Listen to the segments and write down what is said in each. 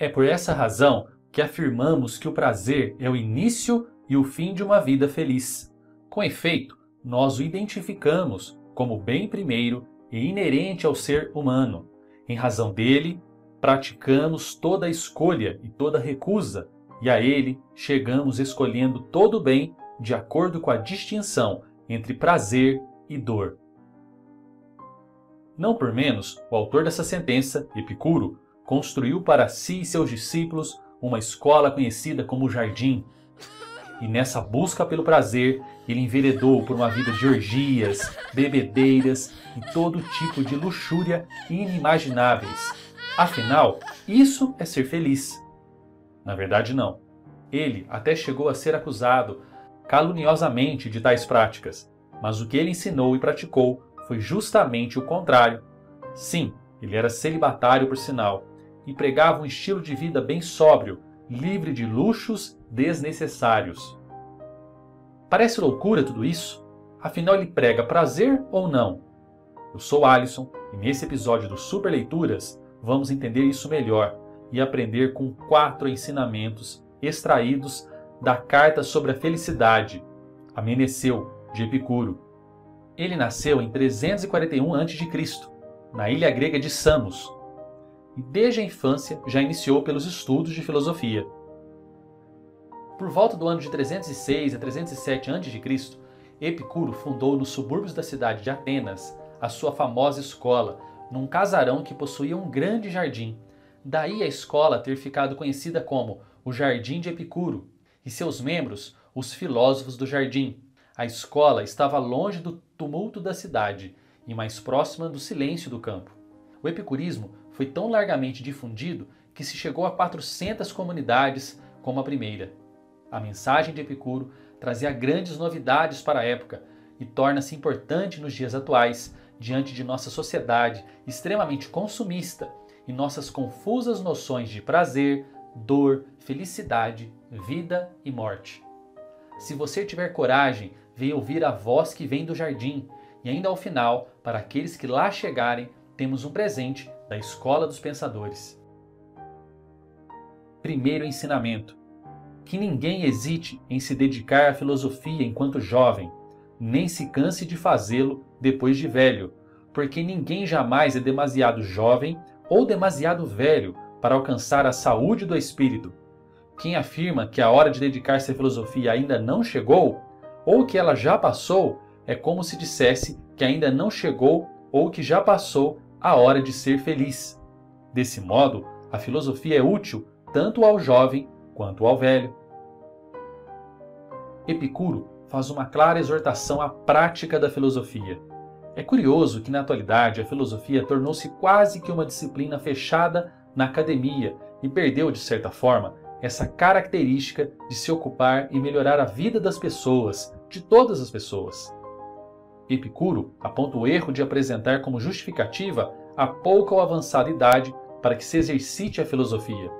É por essa razão que afirmamos que o prazer é o início e o fim de uma vida feliz. Com efeito, nós o identificamos como bem primeiro e inerente ao ser humano. Em razão dele, praticamos toda escolha e toda recusa, e a ele chegamos escolhendo todo o bem de acordo com a distinção entre prazer e dor. Não por menos, o autor dessa sentença, Epicuro, construiu para si e seus discípulos uma escola conhecida como Jardim. E nessa busca pelo prazer, ele enveredou por uma vida de orgias, bebedeiras e todo tipo de luxúria inimagináveis. Afinal, isso é ser feliz. Na verdade, não. Ele até chegou a ser acusado caluniosamente de tais práticas, mas o que ele ensinou e praticou foi justamente o contrário. Sim, ele era celibatário por sinal e pregava um estilo de vida bem sóbrio, livre de luxos desnecessários. Parece loucura tudo isso? Afinal, ele prega prazer ou não? Eu sou Alisson e nesse episódio do Super Leituras vamos entender isso melhor e aprender com quatro ensinamentos extraídos da Carta sobre a Felicidade, a Meneceu, de Epicuro. Ele nasceu em 341 a.C., na ilha grega de Samos, e desde a infância já iniciou pelos estudos de filosofia. Por volta do ano de 306 a 307 a.C., Epicuro fundou nos subúrbios da cidade de Atenas a sua famosa escola, num casarão que possuía um grande jardim. Daí a escola ter ficado conhecida como o Jardim de Epicuro, e seus membros, os filósofos do jardim. A escola estava longe do tumulto da cidade e mais próxima do silêncio do campo. O epicurismo foi tão largamente difundido que se chegou a 400 comunidades como a primeira. A mensagem de Epicuro trazia grandes novidades para a época e torna-se importante nos dias atuais, diante de nossa sociedade extremamente consumista e nossas confusas noções de prazer, dor, felicidade, vida e morte. Se você tiver coragem, venha ouvir a voz que vem do jardim, e ainda ao final, para aqueles que lá chegarem, temos um presente da Escola dos Pensadores. Primeiro ensinamento: que ninguém hesite em se dedicar à filosofia enquanto jovem, nem se canse de fazê-lo depois de velho, porque ninguém jamais é demasiado jovem ou demasiado velho para alcançar a saúde do espírito. Quem afirma que a hora de dedicar-se à filosofia ainda não chegou, ou que ela já passou, é como se dissesse que ainda não chegou ou que já passou a hora de ser feliz. Desse modo, a filosofia é útil tanto ao jovem quanto ao velho. Epicuro faz uma clara exortação à prática da filosofia. É curioso que, na atualidade, a filosofia tornou-se quase que uma disciplina fechada na academia e perdeu, de certa forma, essa característica de se ocupar e melhorar a vida das pessoas, de todas as pessoas. Epicuro aponta o erro de apresentar como justificativa a pouca ou avançada idade para que se exercite a filosofia.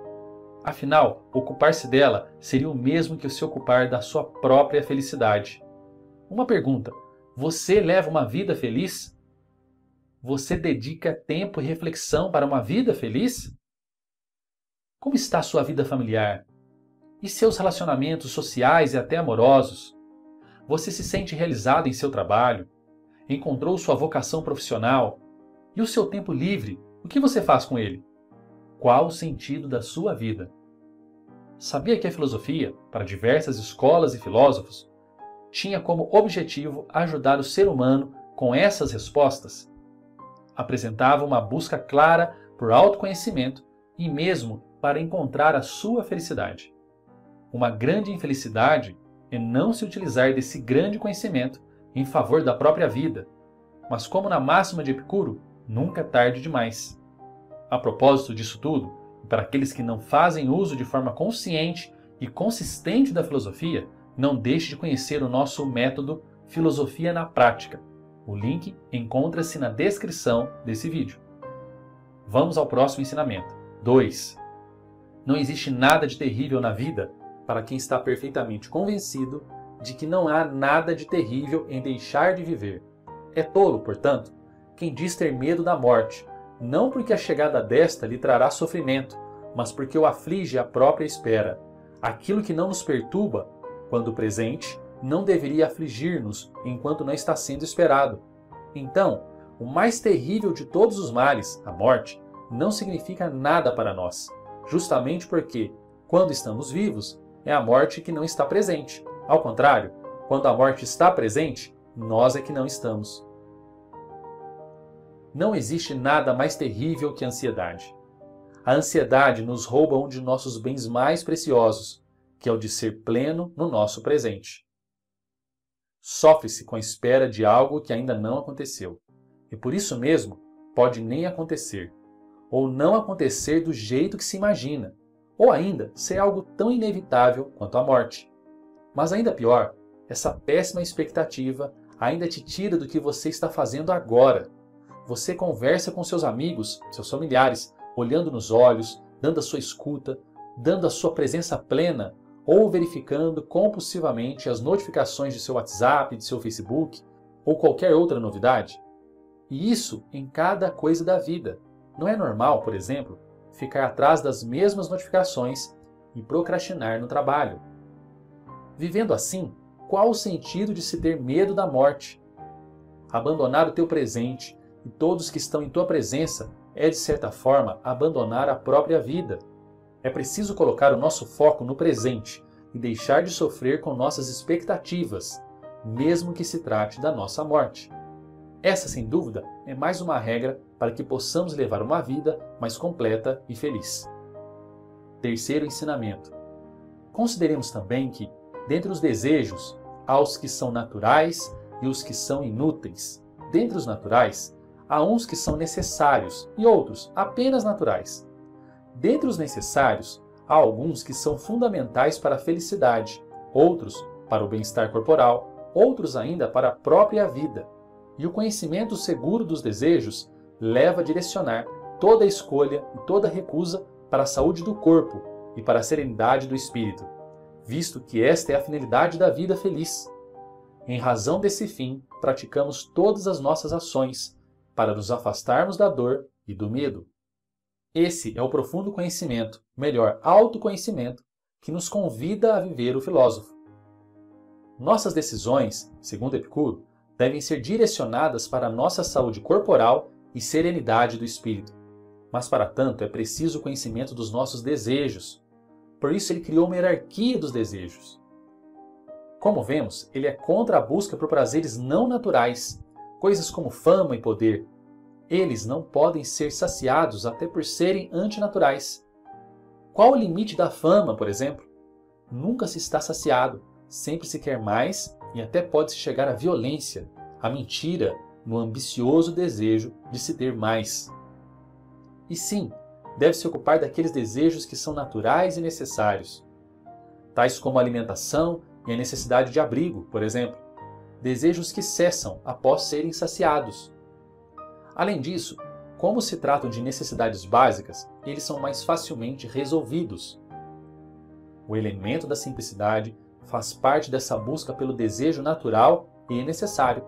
Afinal, ocupar-se dela seria o mesmo que se ocupar da sua própria felicidade. Uma pergunta: você leva uma vida feliz? Você dedica tempo e reflexão para uma vida feliz? Como está sua vida familiar? E seus relacionamentos sociais e até amorosos? Você se sente realizado em seu trabalho? Encontrou sua vocação profissional? E o seu tempo livre, o que você faz com ele? Qual o sentido da sua vida? Sabia que a filosofia, para diversas escolas e filósofos, tinha como objetivo ajudar o ser humano com essas respostas? Apresentava uma busca clara por autoconhecimento e mesmo para encontrar a sua felicidade. Uma grande infelicidade é não se utilizar desse grande conhecimento em favor da própria vida, mas como na máxima de Epicuro, nunca é tarde demais. A propósito disso tudo, para aqueles que não fazem uso de forma consciente e consistente da filosofia, não deixe de conhecer o nosso método Filosofia na Prática. O link encontra-se na descrição desse vídeo. Vamos ao próximo ensinamento. 2. Não existe nada de terrível na vida para quem está perfeitamente convencido de que não há nada de terrível em deixar de viver. É tolo, portanto, quem diz ter medo da morte, não porque a chegada desta lhe trará sofrimento, mas porque o aflige a própria espera. Aquilo que não nos perturba, quando presente, não deveria afligir-nos enquanto não está sendo esperado. Então, o mais terrível de todos os males, a morte, não significa nada para nós, justamente porque, quando estamos vivos, é a morte que não está presente. Ao contrário, quando a morte está presente, nós é que não estamos. Não existe nada mais terrível que a ansiedade. A ansiedade nos rouba um de nossos bens mais preciosos, que é o de ser pleno no nosso presente. Sofre-se com a espera de algo que ainda não aconteceu, e por isso mesmo pode nem acontecer, ou não acontecer do jeito que se imagina, ou ainda ser algo tão inevitável quanto a morte. Mas ainda pior, essa péssima expectativa ainda te tira do que você está fazendo agora. Você conversa com seus amigos, seus familiares, olhando nos olhos, dando a sua escuta, dando a sua presença plena ou verificando compulsivamente as notificações de seu WhatsApp, de seu Facebook ou qualquer outra novidade. E isso em cada coisa da vida. Não é normal, por exemplo, ficar atrás das mesmas notificações e procrastinar no trabalho. Vivendo assim, qual o sentido de se ter medo da morte? Abandonar o teu presente e todos que estão em tua presença é, de certa forma, abandonar a própria vida. É preciso colocar o nosso foco no presente e deixar de sofrer com nossas expectativas, mesmo que se trate da nossa morte. Essa, sem dúvida, é mais uma regra para que possamos levar uma vida mais completa e feliz. Terceiro ensinamento. Consideremos também que, dentre os desejos, há os que são naturais e os que são inúteis. Dentre os naturais, há uns que são necessários e outros apenas naturais. Dentre os necessários, há alguns que são fundamentais para a felicidade, outros para o bem-estar corporal, outros ainda para a própria vida. E o conhecimento seguro dos desejos leva a direcionar toda escolha e toda recusa para a saúde do corpo e para a serenidade do espírito, visto que esta é a finalidade da vida feliz. Em razão desse fim, praticamos todas as nossas ações para nos afastarmos da dor e do medo. Esse é o profundo conhecimento, melhor, autoconhecimento, que nos convida a viver o filósofo. Nossas decisões, segundo Epicuro, devem ser direcionadas para a nossa saúde corporal e serenidade do espírito. Mas para tanto é preciso o conhecimento dos nossos desejos. Por isso ele criou uma hierarquia dos desejos. Como vemos, ele é contra a busca por prazeres não naturais, coisas como fama e poder, eles não podem ser saciados até por serem antinaturais. Qual o limite da fama, por exemplo? Nunca se está saciado, sempre se quer mais e até pode-se chegar à violência, à mentira, no ambicioso desejo de se ter mais. E sim, deve se ocupar daqueles desejos que são naturais e necessários, tais como a alimentação e a necessidade de abrigo, por exemplo, desejos que cessam após serem saciados Além disso, como se tratam de necessidades básicas, eles são mais facilmente resolvidos. O elemento da simplicidade faz parte dessa busca pelo desejo natural e necessário.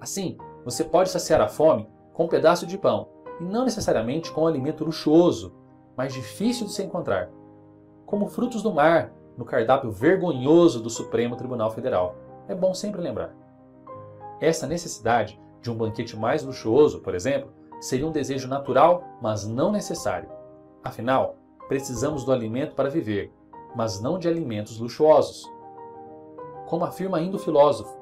Assim, você pode saciar a fome com um pedaço de pão, e não necessariamente com um alimento luxuoso, mas difícil de se encontrar, como frutos do mar, no cardápio vergonhoso do Supremo Tribunal Federal. É bom sempre lembrar. Essa necessidade de um banquete mais luxuoso, por exemplo, seria um desejo natural, mas não necessário. Afinal, precisamos do alimento para viver, mas não de alimentos luxuosos. Como afirma ainda o filósofo,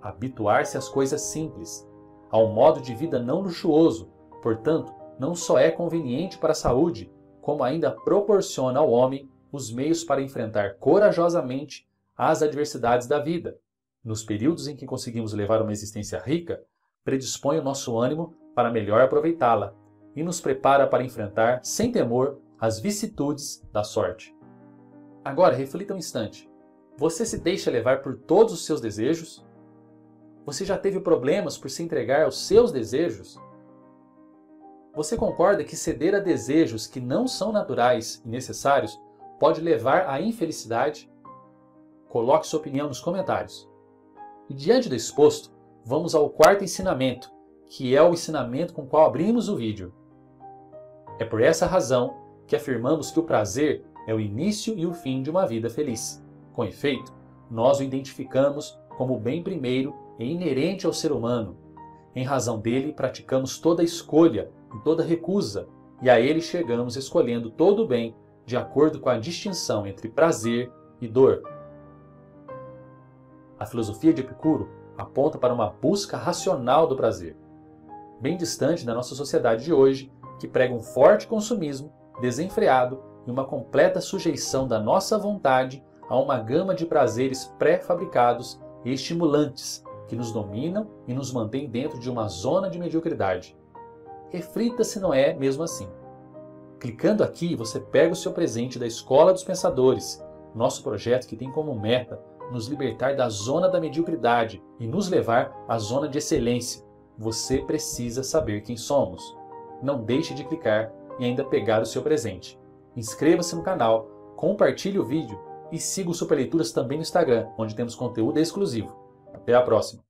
habituar-se às coisas simples, a um modo de vida não luxuoso, portanto, não só é conveniente para a saúde, como ainda proporciona ao homem os meios para enfrentar corajosamente as adversidades da vida, nos períodos em que conseguimos levar uma existência rica, predispõe o nosso ânimo para melhor aproveitá-la e nos prepara para enfrentar, sem temor, as vicissitudes da sorte. Agora, reflita um instante. Você se deixa levar por todos os seus desejos? Você já teve problemas por se entregar aos seus desejos? Você concorda que ceder a desejos que não são naturais e necessários pode levar à infelicidade? Coloque sua opinião nos comentários. E diante do exposto, vamos ao quarto ensinamento, que é o ensinamento com o qual abrimos o vídeo. É por essa razão que afirmamos que o prazer é o início e o fim de uma vida feliz. Com efeito, nós o identificamos como o bem primeiro e inerente ao ser humano. Em razão dele, praticamos toda escolha e toda recusa, e a ele chegamos escolhendo todo o bem de acordo com a distinção entre prazer e dor. A filosofia de Epicuro aponta para uma busca racional do prazer, bem distante da nossa sociedade de hoje, que prega um forte consumismo desenfreado e uma completa sujeição da nossa vontade a uma gama de prazeres pré-fabricados e estimulantes que nos dominam e nos mantêm dentro de uma zona de mediocridade. Reflita se não é mesmo assim. Clicando aqui, você pega o seu presente da Escola dos Pensadores, nosso projeto que tem como meta nos libertar da zona da mediocridade e nos levar à zona de excelência. Você precisa saber quem somos. Não deixe de clicar e ainda pegar o seu presente. Inscreva-se no canal, compartilhe o vídeo e siga o Super Leituras também no Instagram, onde temos conteúdo exclusivo. Até a próxima!